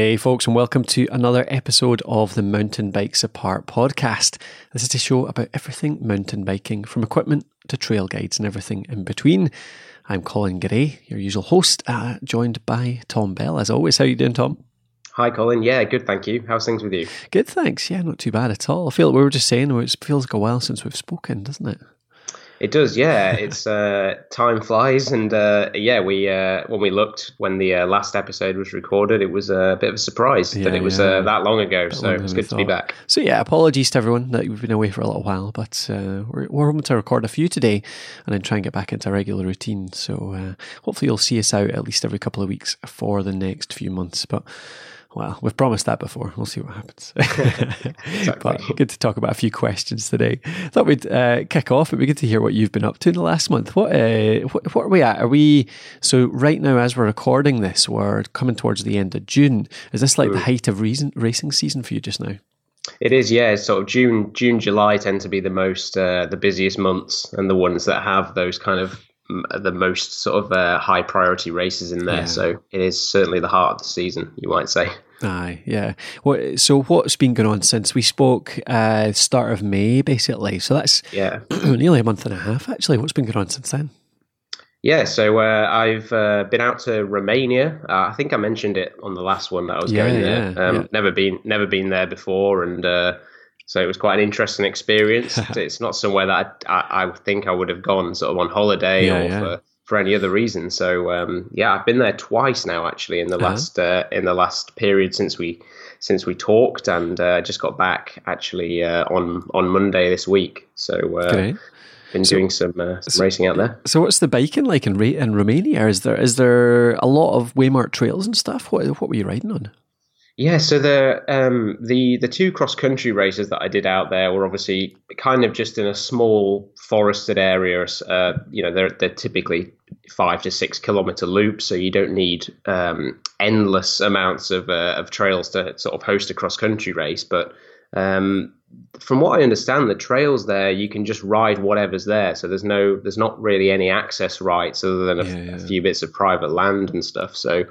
Hey, folks, and welcome to another episode of the Mountain Bikes Apart podcast. This is a show about everything mountain biking, from equipment to trail guides and everything in between. I'm Colin Gray, your usual host, uh, joined by Tom Bell, as always. How you doing, Tom? Hi, Colin. Yeah, good, thank you. How's things with you? Good, thanks. Yeah, not too bad at all. I feel like we were just saying it feels like a while since we've spoken, doesn't it? It does, yeah. It's uh, time flies, and uh, yeah, we uh, when we looked when the uh, last episode was recorded, it was a bit of a surprise yeah, that it was yeah. Uh, that long ago. That so it's good to be back. So yeah, apologies to everyone that we've been away for a little while, but uh, we're, we're hoping to record a few today, and then try and get back into a regular routine. So hopefully, you'll see us out at least every couple of weeks for the next few months. But well, we've promised that before. We'll see what happens. but good to talk about a few questions today. Thought we'd uh, kick off. It'd be good to hear what you've been up to in the last month. What, uh, what, what are we at? Are we so right now as we're recording this? We're coming towards the end of June. Is this like the height of reason, racing season for you just now? It is, yeah. Sort of June, June, July tend to be the most, uh, the busiest months, and the ones that have those kind of the most sort of uh, high priority races in there. Yeah. So it is certainly the heart of the season, you might say. Aye, yeah. What, so what's been going on since we spoke? Uh, start of May, basically. So that's yeah, nearly a month and a half actually. What's been going on since then? Yeah, so uh, I've uh, been out to Romania. Uh, I think I mentioned it on the last one that I was yeah, going there. Yeah, um, yeah. Never been, never been there before, and uh, so it was quite an interesting experience. it's not somewhere that I, I, I, think I would have gone sort of on holiday or for, for any other reason. So um, yeah, I've been there twice now actually in the uh-huh. last uh, in the last period since we since we talked, and uh, just got back actually uh, on on Monday this week. So. Uh, been so, doing some, uh, some so, racing out there. So, what's the biking like in in Romania? Is there is there a lot of Waymark trails and stuff? What what were you riding on? Yeah, so the um, the the two cross country races that I did out there were obviously kind of just in a small forested area. Uh, you know, they're they're typically five to six kilometer loops, so you don't need um, endless amounts of uh, of trails to sort of host a cross country race. But um, from what I understand, the trails there you can just ride whatever's there. So there's no there's not really any access rights other than a, yeah, yeah. a few bits of private land and stuff. So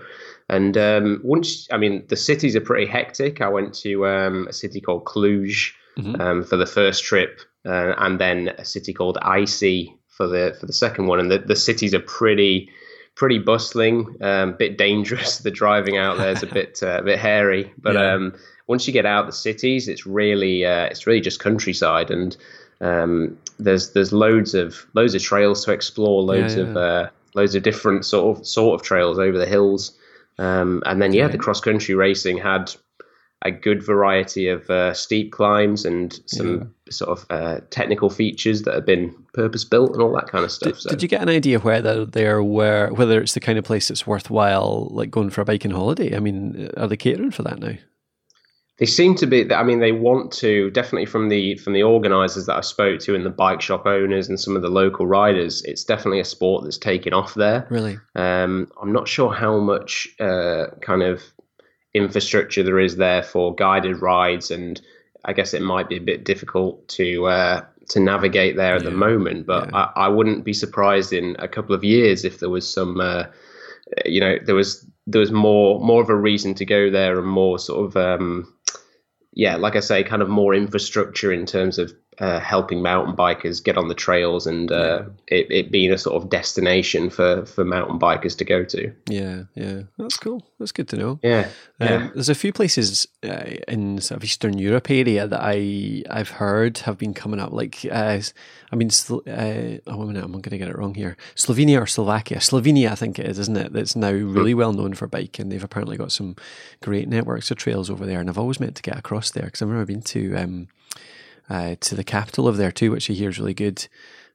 and um, once, I mean, the cities are pretty hectic. I went to um, a city called Cluj mm-hmm. um, for the first trip, uh, and then a city called Iasi for the for the second one. And the, the cities are pretty pretty bustling, a um, bit dangerous. The driving out there is a bit uh, a bit hairy, but yeah. Um, once you get out the cities, it's really uh, it's really just countryside and. Um, there's there's loads of loads of trails to explore, loads yeah, yeah. of uh, loads of different sort of sort of trails over the hills. Um, and then, yeah, the cross country racing had a good variety of uh, steep climbs and some yeah. sort of uh, technical features that have been purpose built and all that kind of stuff. Did, so. did you get an idea whether they're where whether it's the kind of place that's worthwhile, like going for a biking holiday? I mean, are they catering for that now? They seem to be. I mean, they want to definitely from the from the organisers that I spoke to and the bike shop owners and some of the local riders. It's definitely a sport that's taken off there. Really, um, I'm not sure how much uh, kind of infrastructure there is there for guided rides, and I guess it might be a bit difficult to uh, to navigate there at the moment. But yeah. I, I, wouldn't be surprised in a couple of years if there was some. Uh, you know, there was there was more more of a reason to go there and more sort of um, yeah, like I say, kind of more infrastructure in terms of uh, helping mountain bikers get on the trails and uh, it, it, being a sort of destination for, for mountain bikers to go to. Yeah, yeah, that's cool. That's good to know. Yeah, um, yeah. There's a few places uh, in sort of Eastern Europe area that I I've heard have been coming up. Like, uh, I mean, uh, oh, minute, I'm going to get it wrong here. Slovenia or Slovakia? Slovenia, I think it is, isn't it? That's now hmm. really well known for biking. They've apparently got some great networks of trails over there, and I've always meant to get across there because I've never been to. Um, uh, to the capital of there too, which I hear is really good.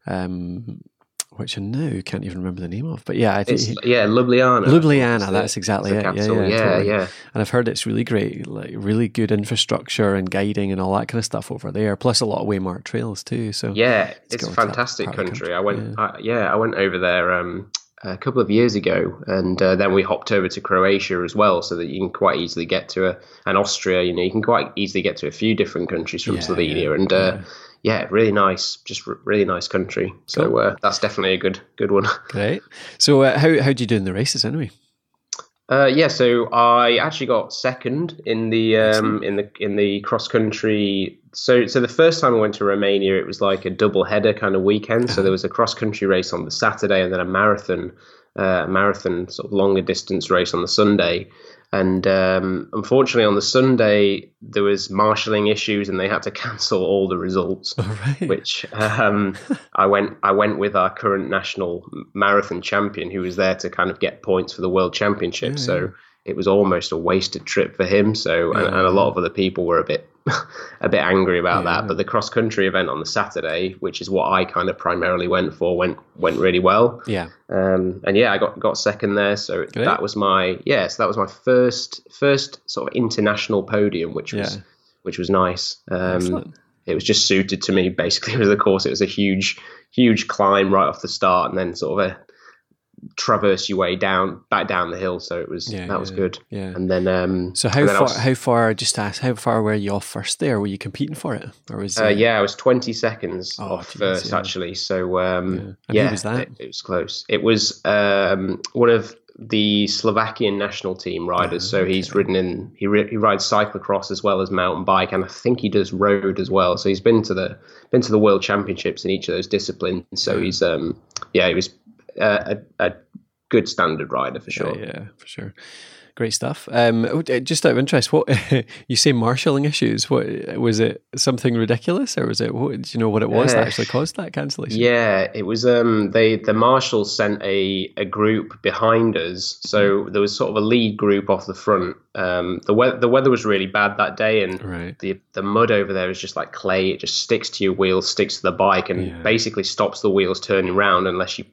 Um, which I now can't even remember the name of, but yeah, I think yeah, Ljubljana. Ljubljana, that's exactly it. Yeah, yeah, yeah, totally. yeah, And I've heard it's really great, like really good infrastructure and guiding and all that kind of stuff over there. Plus a lot of Waymark trails too. So yeah, it's, a fantastic country. country. I went, yeah. I, yeah, I went over there. Um, a couple of years ago, and uh, then we hopped over to Croatia as well, so that you can quite easily get to a, and Austria. You know, you can quite easily get to a few different countries from yeah, Slovenia, yeah, and uh, yeah. yeah. really nice, just r- really nice country. So cool. uh, that's definitely a good good one. Great. So uh, how how do you do in the races anyway? Uh, yeah, so I actually got second in the um, in the in the cross country. So so the first time I went to Romania, it was like a double header kind of weekend. So there was a cross country race on the Saturday and then a marathon, uh, marathon sort of longer distance race on the Sunday. And um, unfortunately, on the Sunday there was marshalling issues, and they had to cancel all the results. right. Which um, I went I went with our current national marathon champion, who was there to kind of get points for the world championship. Yeah, so yeah. it was almost a wasted trip for him. So and, and a lot of other people were a bit a bit angry about Yeah. that. But the cross country event on the Saturday, which is what I kind of primarily went for, went went really well. Yeah. Um, and yeah, I got got second there. So that was my yeah, so that was my first first sort of international podium, which was Yeah. which was nice. Um, it was just suited to me basically with the course. It was a huge huge climb right off the start, and then sort of a traverse your way down back down the hill. So it was Yeah, that was good. Yeah. And then um, So how and then I far? was- How far? Just ask, how far were you off first? There, were you competing for it, or was? Uh, it- yeah, I was 20 seconds Oh, off geez, first, yeah. actually. So, um, Yeah. yeah, was that? It, it was close. It was um, one of the Slovakian national team riders. Oh, so he's ridden in, he, ri- he rides cyclocross as well as mountain bike, and I think he does road as well. So he's been to the been to the world championships in each of those disciplines. So Yeah. he's, um, yeah, he was uh, a, a good standard rider for sure. Yeah, yeah, for sure. Great stuff. Um, oh, just out of interest, what you say marshalling issues? What was it? Something ridiculous, or was it? What, do you know what it was that Uh, actually caused that cancellation? Yeah, it was. Um, they the marshals sent a a group behind us, so there was sort of a lead group off the front. Um, the weather the weather was really bad that day, and Right. the the mud over there is just like clay. It just sticks to your wheels, sticks to the bike, and Yeah. basically stops the wheels turning round unless you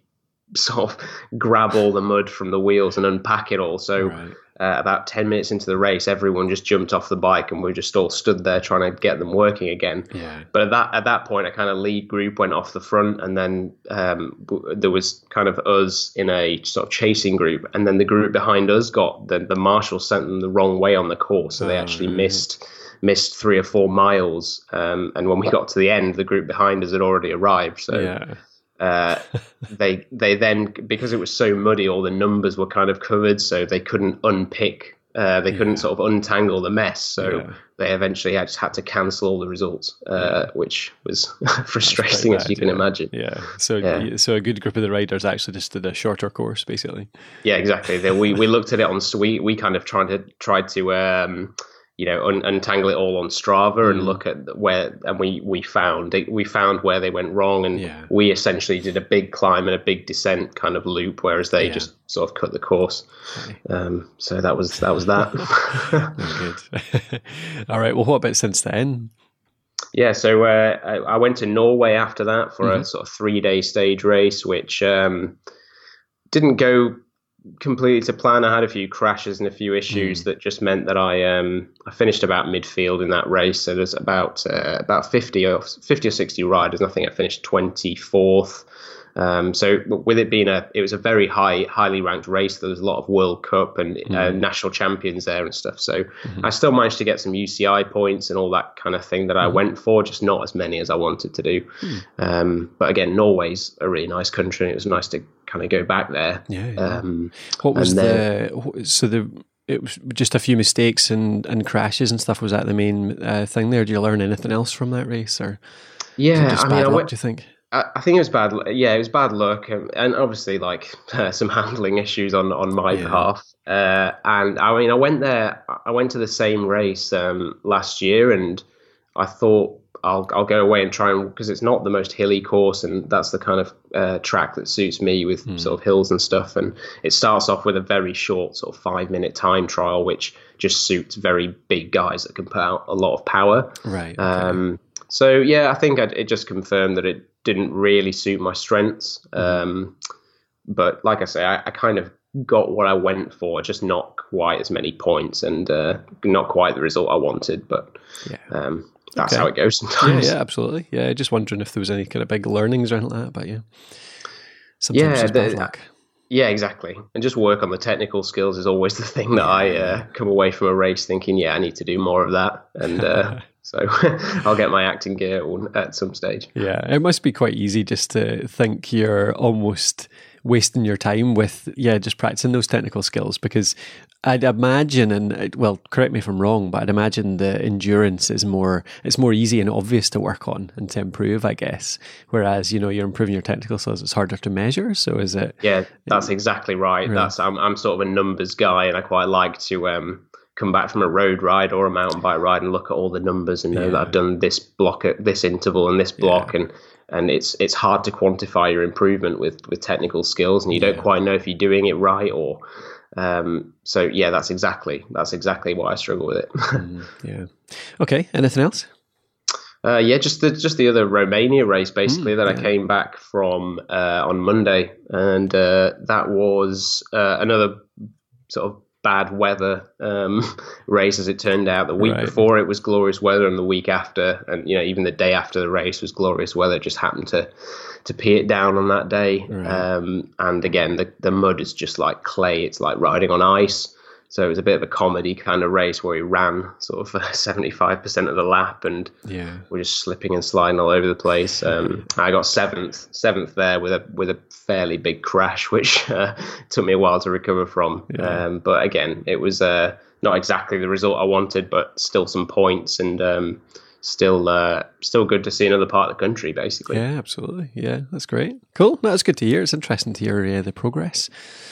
sort of grab all the mud from the wheels and unpack it all. So Right. uh, about 10 minutes into the race, everyone just jumped off the bike and we just all stood there trying to get them working again. Yeah. But at that at that point, a kind of lead group went off the front, and then um, w- there was kind of us in a sort of chasing group, and then the group behind us got the the marshal sent them the wrong way on the course, so they Oh, actually missed missed three or four miles. Um, and when we got to the end, the group behind us had already arrived. So yeah. Uh, they they then because it was so muddy, all the numbers were kind of covered, so they couldn't unpick. Uh, they couldn't sort of untangle the mess, so Yeah. they eventually had, just had to cancel all the results, uh, which was frustrating Quite as you bad, can imagine. Yeah. So, Yeah. so a good group of the riders actually just did a shorter course, basically. Yeah, exactly. We we looked at it on so we we kind of tried to tried to um, you know un, untangle it all on Strava and Mm. look at where and we we found it, we found where they went wrong and Yeah. we essentially did a big climb and a big descent kind of loop, whereas they Yeah. just sort of cut the course. Um, so that was that was that. Good. All right. Well, what about since then? Yeah, so uh, I, I went to Norway after that for Mhm. a sort of three day stage race, which um, didn't go completely to plan. I had a few crashes and a few issues that just meant that I um, I finished about midfield in that race. So there's about uh, about 50 or 50 or 60 riders, and I think I finished 24th. Um, so with it being a, it was a very high, highly ranked race. There was a lot of World Cup and uh, national champions there and stuff. So I still managed to get some UCI points and all that kind of thing that I went for, just not as many as I wanted to do. Um, but again, Norway's a really nice country. and It was nice to kind of go back there. Yeah. yeah. Um, what was the so the it was just a few mistakes and, and crashes and stuff. Was that the main uh, thing there? Did you learn anything else from that race, or yeah, just I bad mean, I luck? do you think? I, I think it was bad. Yeah, it was bad luck, um, and obviously like uh, some handling issues on on my Yeah. behalf. Uh, and I mean, I went there. I went to the same race um, last year, and I thought I'll I'll go away and try and because it's not the most hilly course, and that's the kind of uh, track that suits me with Hmm. sort of hills and stuff. And it starts off with a very short sort of five minute time trial, which just suits very big guys that can put out a lot of power. Right. okay. Um, so yeah, I think I'd, it just confirmed that it didn't really suit my strengths. Mm-hmm. Um, but like I say, I, I kind of got what I went for, just not quite as many points and uh, not quite the result I wanted. But Yeah. um, that's Okay. how it goes sometimes. yeah, absolutely. Yeah, just wondering if there was any kind of big learnings or anything like that. But yeah, sometimes Yeah, the-. Yeah, exactly. And just work on the technical skills is always the thing that I uh, come away from a race thinking, yeah, I need to do more of that. And uh, so I'll get my acting gear on at some stage. Yeah, it must be quite easy just to think you're almost wasting your time with yeah just practicing those technical skills because I'd imagine and well correct me if I'm wrong but I'd imagine the endurance is more it's more easy and obvious to work on and to improve I guess whereas you know you're improving your technical skills it's harder to measure so is it yeah that's exactly right, right. that's I'm, I'm sort of a numbers guy and I quite like to um come back from a road ride or a mountain bike ride and look at all the numbers and know yeah. that I've done this block at this interval and this block yeah. and and it's it's hard to quantify your improvement with with technical skills and you yeah. don't quite know if you're doing it right or um, so yeah that's exactly that's exactly why I struggle with it mm, yeah okay anything else uh, yeah, just the just the other Romania race basically mm, that yeah. I came back from uh, on Monday, and uh, that was uh, another sort of bad weather um, race as it turned out. The week right. before it was glorious weather, and the week after, and you know even the day after the race was glorious weather. It just happened to to pee it down on that day. Right. Um, and again, the the mud is just like clay. It's like riding on ice. So it was a bit of a comedy kind of race where he ran sort of seventy five percent of the lap, and yeah. we're just slipping and sliding all over the place. Um, I got seventh, seventh there with a with a fairly big crash, which uh, took me a while to recover from. Yeah. Um, but again, it was uh, not exactly the result I wanted, but still some points and. Um, still uh, still good to see another part of the country, basically. Yeah, absolutely. Yeah, that's great. Cool. That's good to hear. It's interesting to hear uh, the progress.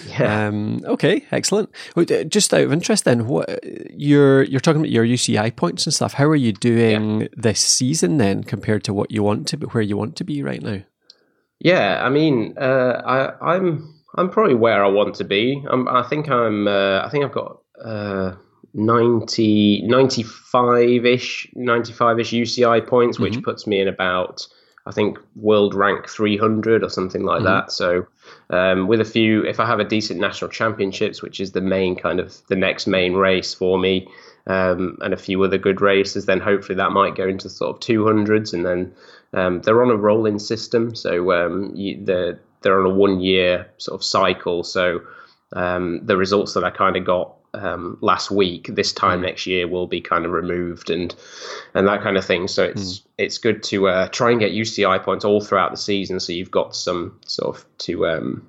Yeah. Um, okay, excellent. Just out of interest, then, what you're you're talking about your UCI points and stuff. How are you doing yeah. this season then, compared to what you want to, where you want to be right now? Yeah, I mean, uh, I, I'm I'm probably where I want to be. I'm, I think I'm. Uh, I think I've got. Uh, 90, 95-ish, 95-ish UCI points, which mm-hmm. puts me in about, I think, world rank 300 or something like mm-hmm. that. So um, with a few, if I have a decent national championships, which is the main kind of the next main race for me, um, and a few other good races, then hopefully that might go into sort of 200s. And then um, they're on a rolling system, so um, you, they're they're on a one year sort of cycle. So um, the results that I kind of got um, last week, this time mm. next year will be kind of removed and and that kind of thing. So it's mm. it's good to uh, try and get UCI points all throughout the season, so you've got some sort of to um,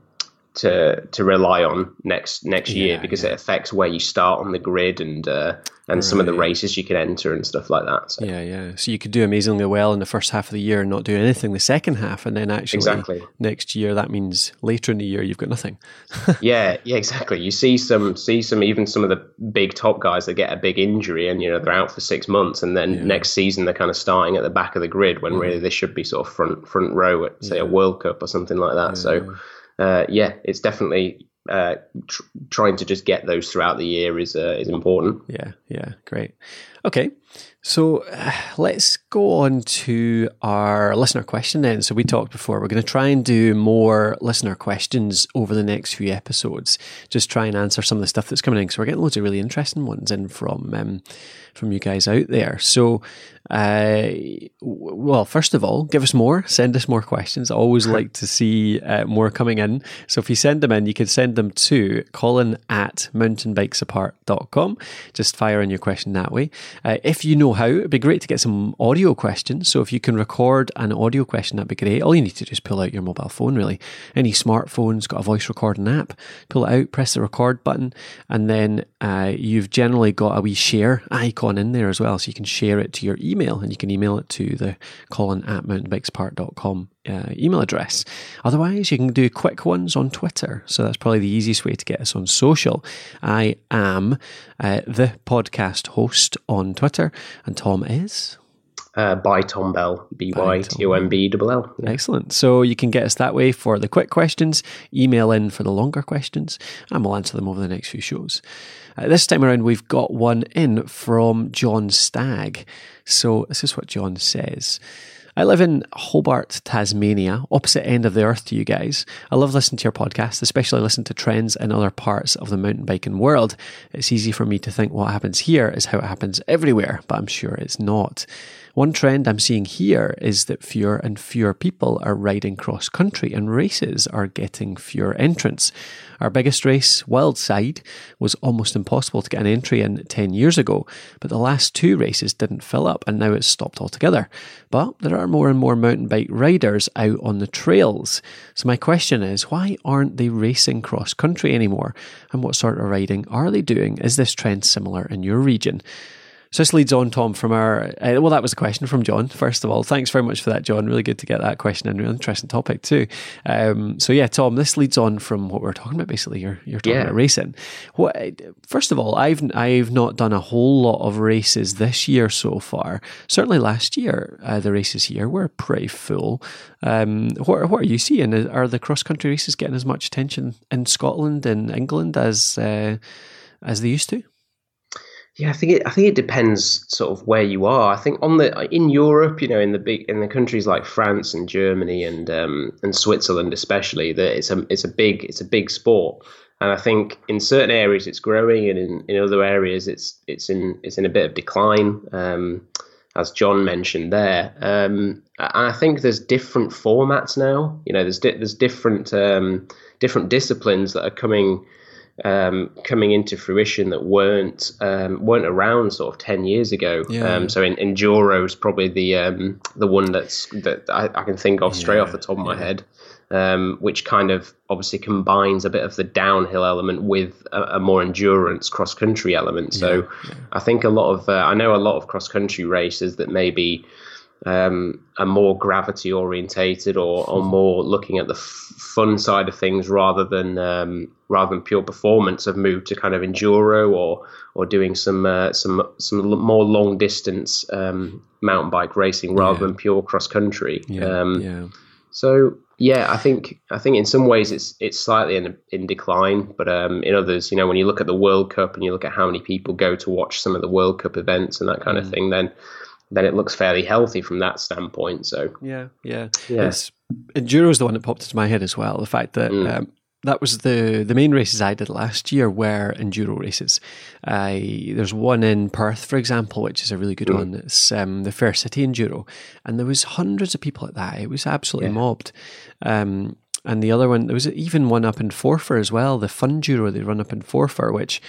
to to rely on next next year yeah, because yeah. it affects where you start on the grid and uh, and right. some of the races you can enter and stuff like that. So. Yeah, yeah. So you could do amazingly well in the first half of the year and not do anything the second half, and then actually exactly. next year that means later in the year you've got nothing. yeah, yeah, exactly. You see some see some even some of the big top guys that get a big injury and you know they're out for six months, and then yeah. next season they're kind of starting at the back of the grid when mm. really they should be sort of front front row at say yeah. a World Cup or something like that. So. Uh, yeah, it's definitely uh, tr- trying to just get those throughout the year is uh, is important. Yeah, yeah, great. Okay, so uh, let's go on to our listener question then. So we talked before, we're going to try and do more listener questions over the next few episodes. Just try and answer some of the stuff that's coming in So we're getting loads of really interesting ones in from um, from you guys out there. So uh, well, first of all, give us more, send us more questions. I always like to see uh, more coming in. So if you send them in, you can send them to colin at mountainbikesapart.com. Just fire in your question that way. Uh, if you know how, it'd be great to get some audio questions. So if you can record an audio question, that'd be great. All you need to do is pull out your mobile phone, really. Any smartphone's got a voice recording app. Pull it out, press the record button, and then uh, you've generally got a wee share icon in there as well. So you can share it to your email and you can email it to the colin at mountainbikesapart.com uh, email address. Otherwise, you can do quick ones on Twitter. So that's probably the easiest way to get us on social. I am uh, the podcast host on Twitter, and Tom is. Uh, by Tom Bell, B Y T O M B L L. Excellent. So you can get us that way for the quick questions, email in for the longer questions, and we'll answer them over the next few shows. Uh, this time around, we've got one in from John Stagg. So this is what John says. I live in Hobart, Tasmania, opposite end of the earth to you guys. I love listening to your podcast, especially listen to trends in other parts of the mountain biking world. It's easy for me to think what happens here is how it happens everywhere, but I'm sure it's not. One trend I'm seeing here is that fewer and fewer people are riding cross country and races are getting fewer entrants. Our biggest race, Wildside, was almost impossible to get an entry in 10 years ago, but the last two races didn't fill up and now it's stopped altogether. But there are more and more mountain bike riders out on the trails. So my question is, why aren't they racing cross country anymore? And what sort of riding are they doing? Is this trend similar in your region? So this leads on, Tom, from our. Uh, well, that was a question from John, first of all. Thanks very much for that, John. Really good to get that question and really interesting topic, too. Um, so, yeah, Tom, this leads on from what we are talking about, basically. You're, you're talking yeah. about racing. What, first of all, I've, I've not done a whole lot of races this year so far. Certainly last year, uh, the races here were pretty full. Um, what, what are you seeing? Are the cross country races getting as much attention in Scotland and England as, uh, as they used to? Yeah, I think it. I think it depends sort of where you are. I think on the in Europe, you know, in the big in the countries like France and Germany and um, and Switzerland especially, that it's a it's a big it's a big sport. And I think in certain areas it's growing, and in, in other areas it's it's in it's in a bit of decline, um, as John mentioned there. Um, and I think there's different formats now. You know, there's di- there's different um, different disciplines that are coming um, coming into fruition that weren't um, weren't around sort of ten years ago. Yeah. Um, so in, enduro is probably the um, the one that's that I, I, can think of straight yeah. off the top of my yeah. head, um, which kind of obviously combines a bit of the downhill element with a, a more endurance cross country element. So I think a lot of uh, I know a lot of cross country races that maybe um, are more gravity orientated or, or more looking at the f- fun side of things rather than um, rather than pure performance have moved to kind of enduro or or doing some uh, some some more long distance um, mountain bike racing rather yeah. than pure cross country. Yeah, um, yeah. So yeah, I think I think in some ways it's it's slightly in in decline, but um, in others, you know, when you look at the World Cup and you look at how many people go to watch some of the World Cup events and that kind mm. of thing, then then it looks fairly healthy from that standpoint. So yeah, yeah, yeah. It's, enduro is the one that popped into my head as well. The fact that mm. um, that was the the main races I did last year were enduro races. I there's one in Perth, for example, which is a really good mm. one. It's um, the Fair City Enduro, and there was hundreds of people at that. It was absolutely yeah. mobbed. Um, and the other one, there was even one up in Forfar as well, the Funduro they run up in Forfar, which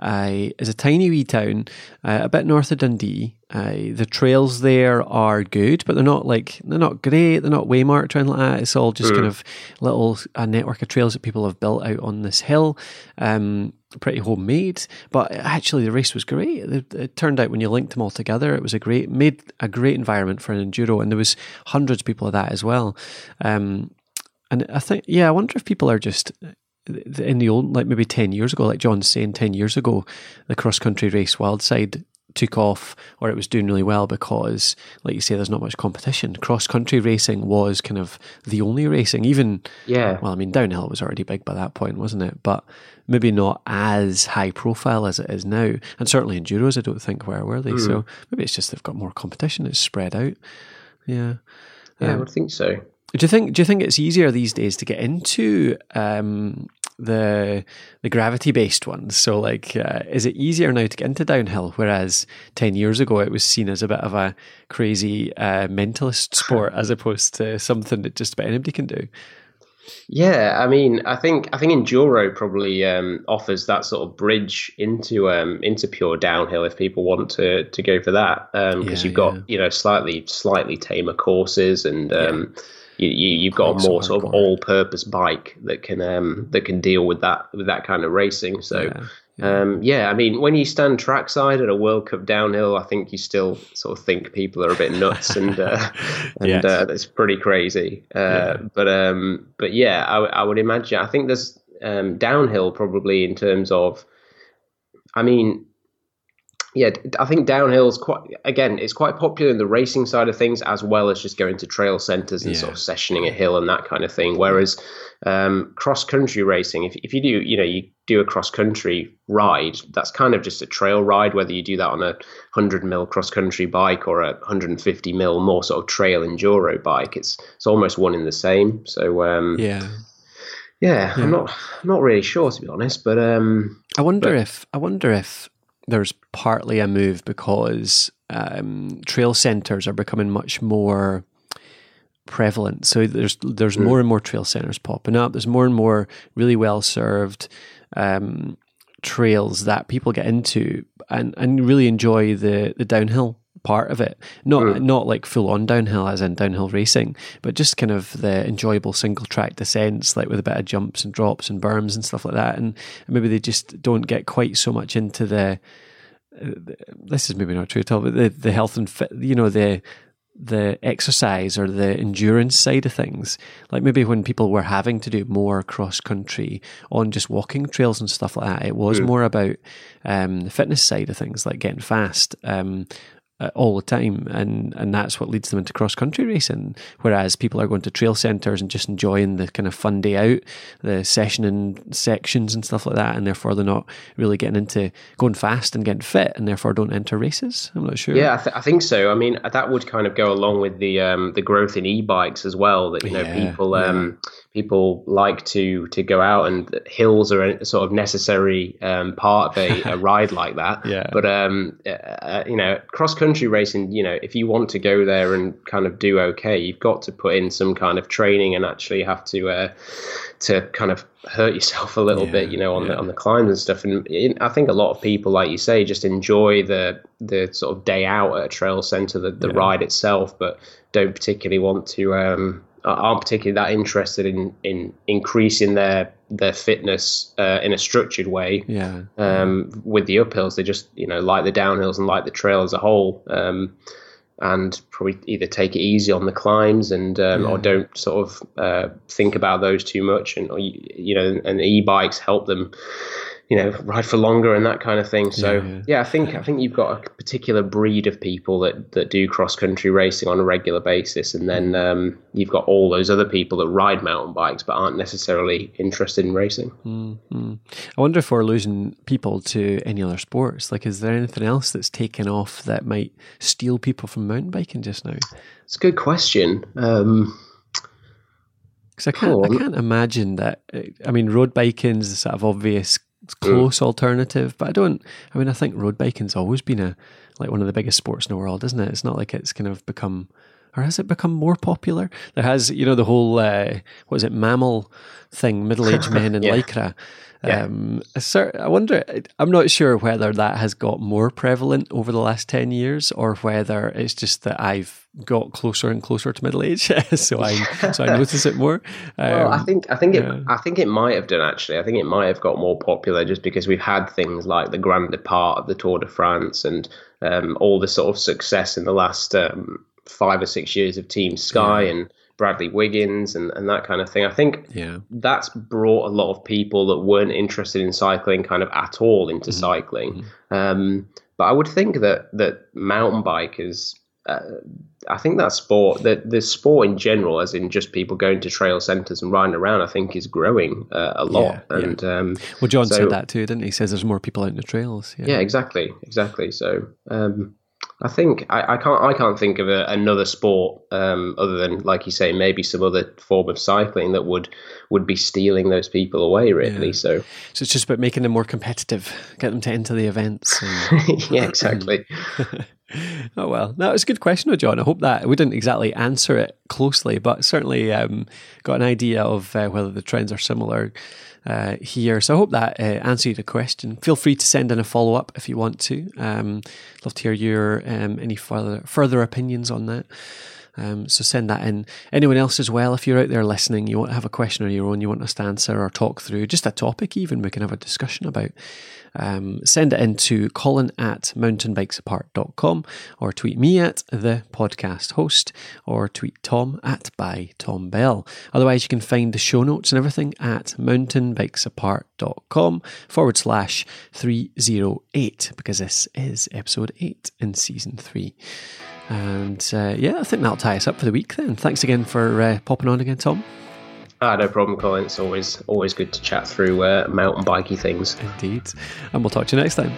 uh, is a tiny wee town, uh, a bit north of Dundee. Uh, the trails there are good, but they're not like they're not great. They're not waymarked or anything like that. It's all just mm. kind of little a network of trails that people have built out on this hill. Um, pretty homemade, but actually the race was great. It, it, turned out when you linked them all together, it was a great made a great environment for an enduro, and there was hundreds of people of that as well. Um, and I think, yeah, I wonder if people are just in the old, like maybe 10 years ago, like John's saying, 10 years ago, the cross country race Wildside took off or it was doing really well because, like you say, there's not much competition. Cross country racing was kind of the only racing, even, yeah. Well, I mean, downhill was already big by that point, wasn't it? But maybe not as high profile as it is now. And certainly enduros, I don't think where were they? Mm. So maybe it's just they've got more competition, it's spread out. Yeah. Yeah, um, I would think so. Do you think? Do you think it's easier these days to get into um, the the gravity based ones? So, like, uh, is it easier now to get into downhill? Whereas ten years ago, it was seen as a bit of a crazy uh, mentalist sport, as opposed to something that just about anybody can do. Yeah, I mean, I think I think enduro probably um, offers that sort of bridge into um, into pure downhill if people want to to go for that because um, yeah, you've got yeah. you know slightly slightly tamer courses and. Um, yeah you, have got a more sort of all-purpose bike that can um, that can deal with that with that kind of racing. So. Yeah. Yeah. Um, yeah, I mean, when you stand trackside at a World Cup downhill, I think you still sort of think people are a bit nuts, and uh, and yes. uh, that's pretty crazy. Uh, yeah. But um, but yeah, I, I, would imagine. I think there's um, downhill probably in terms of. I mean, yeah, I think downhill is quite again, it's quite popular in the racing side of things as well as just going to trail centers and yeah. sort of sessioning a hill and that kind of thing. Whereas um, cross country racing, if if you do, you know, you do a cross country ride, that's kind of just a trail ride. Whether you do that on a hundred mil cross country bike or a hundred and fifty mil more sort of trail enduro bike, it's it's almost one in the same. So um, yeah. Yeah, yeah, I'm not I'm not really sure to be honest, but um, I wonder but, if I wonder if there's partly a move because um, trail centres are becoming much more prevalent. So there's there's mm. more and more trail centres popping up. There's more and more really well served um, trails that people get into and, and really enjoy the the downhill part of it. Not mm. not like full on downhill as in downhill racing, but just kind of the enjoyable single track descents, like with a bit of jumps and drops and berms and stuff like that. And maybe they just don't get quite so much into the. Uh, this is maybe not true at all, but the, the health and fit, you know, the the exercise or the endurance side of things. Like maybe when people were having to do more cross country on just walking trails and stuff like that, it was mm. more about um, the fitness side of things, like getting fast. Um, all the time, and and that's what leads them into cross country racing. Whereas people are going to trail centres and just enjoying the kind of fun day out, the session and sections and stuff like that, and therefore they're not really getting into going fast and getting fit, and therefore don't enter races. I'm not sure. Yeah, I, th- I think so. I mean, that would kind of go along with the um, the growth in e-bikes as well. That you know yeah, people. Um, yeah people like to to go out and hills are a sort of necessary um, part of a, a, ride like that. Yeah. But um, uh, you know, cross country racing, you know, if you want to go there and kind of do okay, you've got to put in some kind of training and actually have to uh, to kind of hurt yourself a little yeah, bit, you know, on yeah. the on the climbs and stuff. And I think a lot of people, like you say, just enjoy the the sort of day out at a trail center, the, the yeah. ride itself, but don't particularly want to. Um, aren't particularly that interested in in increasing their their fitness uh, in a structured way. Yeah. Um, with the uphills, they just you know like the downhills and like the trail as a whole. Um, and probably either take it easy on the climbs and um, yeah. or don't sort of uh, think about those too much and or, you know and e-bikes help them you know ride for longer and that kind of thing. So yeah, yeah. yeah, I think I think you've got a particular breed of people that that do cross country racing on a regular basis, and then um, you've got all those other people that ride mountain bikes but aren't necessarily interested in racing. Mm-hmm. I wonder if we're losing people to any other sports. Like, is there anything else that's taken off that might steal people from mountain biking just now? It's a good question. Um, because I can't, I can't imagine that. I mean, road biking is a sort of obvious close mm. alternative. But I don't. I mean, I think road biking's always been a like one of the biggest sports in the world, isn't it? It's not like it's kind of become. Or has it become more popular? There has, you know, the whole uh, what is it, MAMIL thing, middle-aged men in yeah. lycra. Yeah. Um, I wonder. I'm not sure whether that has got more prevalent over the last ten years, or whether it's just that I've got closer and closer to middle age, so I so I notice it more. Um, well, I um, think I think it yeah. I think it might have done actually. I think it might have got more popular just because we've had things like the Grand Depart of the Tour de France and um, all the sort of success in the last um, five or six years of Team Sky yeah. and Bradley Wiggins and, and that kind of thing. I think yeah. that's brought a lot of people that weren't interested in cycling kind of at all into mm-hmm. cycling. Mm-hmm. Um, but I would think that that mountain bikers, uh, I think that sport, that the sport in general, as in just people going to trail centres and riding around, I think is growing uh, a lot. Yeah, and yeah. Um, well, John so, said that too, didn't he? he? Says there's more people out in the trails. Yeah, yeah exactly, exactly. So um, I think I, I, can't I can't think of a, another sport um, other than like you say maybe some other form of cycling that would would be stealing those people away really. Yeah. So so it's just about making them more competitive, get them to enter the events. And, yeah, exactly. oh well, that was a good question, John. I hope that we didn't exactly answer it closely, but certainly um, got an idea of uh, whether the trends are similar uh, here. So I hope that uh, answered the question. Feel free to send in a follow up if you want to. Um, love to hear your um, any further further opinions on that. Um, so send that in. Anyone else as well, if you're out there listening, you want to have a question on your own, you want us to answer or talk through, just a topic even we can have a discussion about, um, send it in to colin at mountainbikesapart.com or tweet me at the podcast host or tweet Tom at by Tom Bell. Otherwise, you can find the show notes and everything at mountainbikesapart.com forward slash 308 because this is episode 8 in season 3. And uh, yeah, I think that'll tie us up for the week then. Thanks again for uh, popping on again, Tom. Ah, no problem, Colin. It's always always good to chat through uh, mountain bikey things. Indeed. And we'll talk to you next time.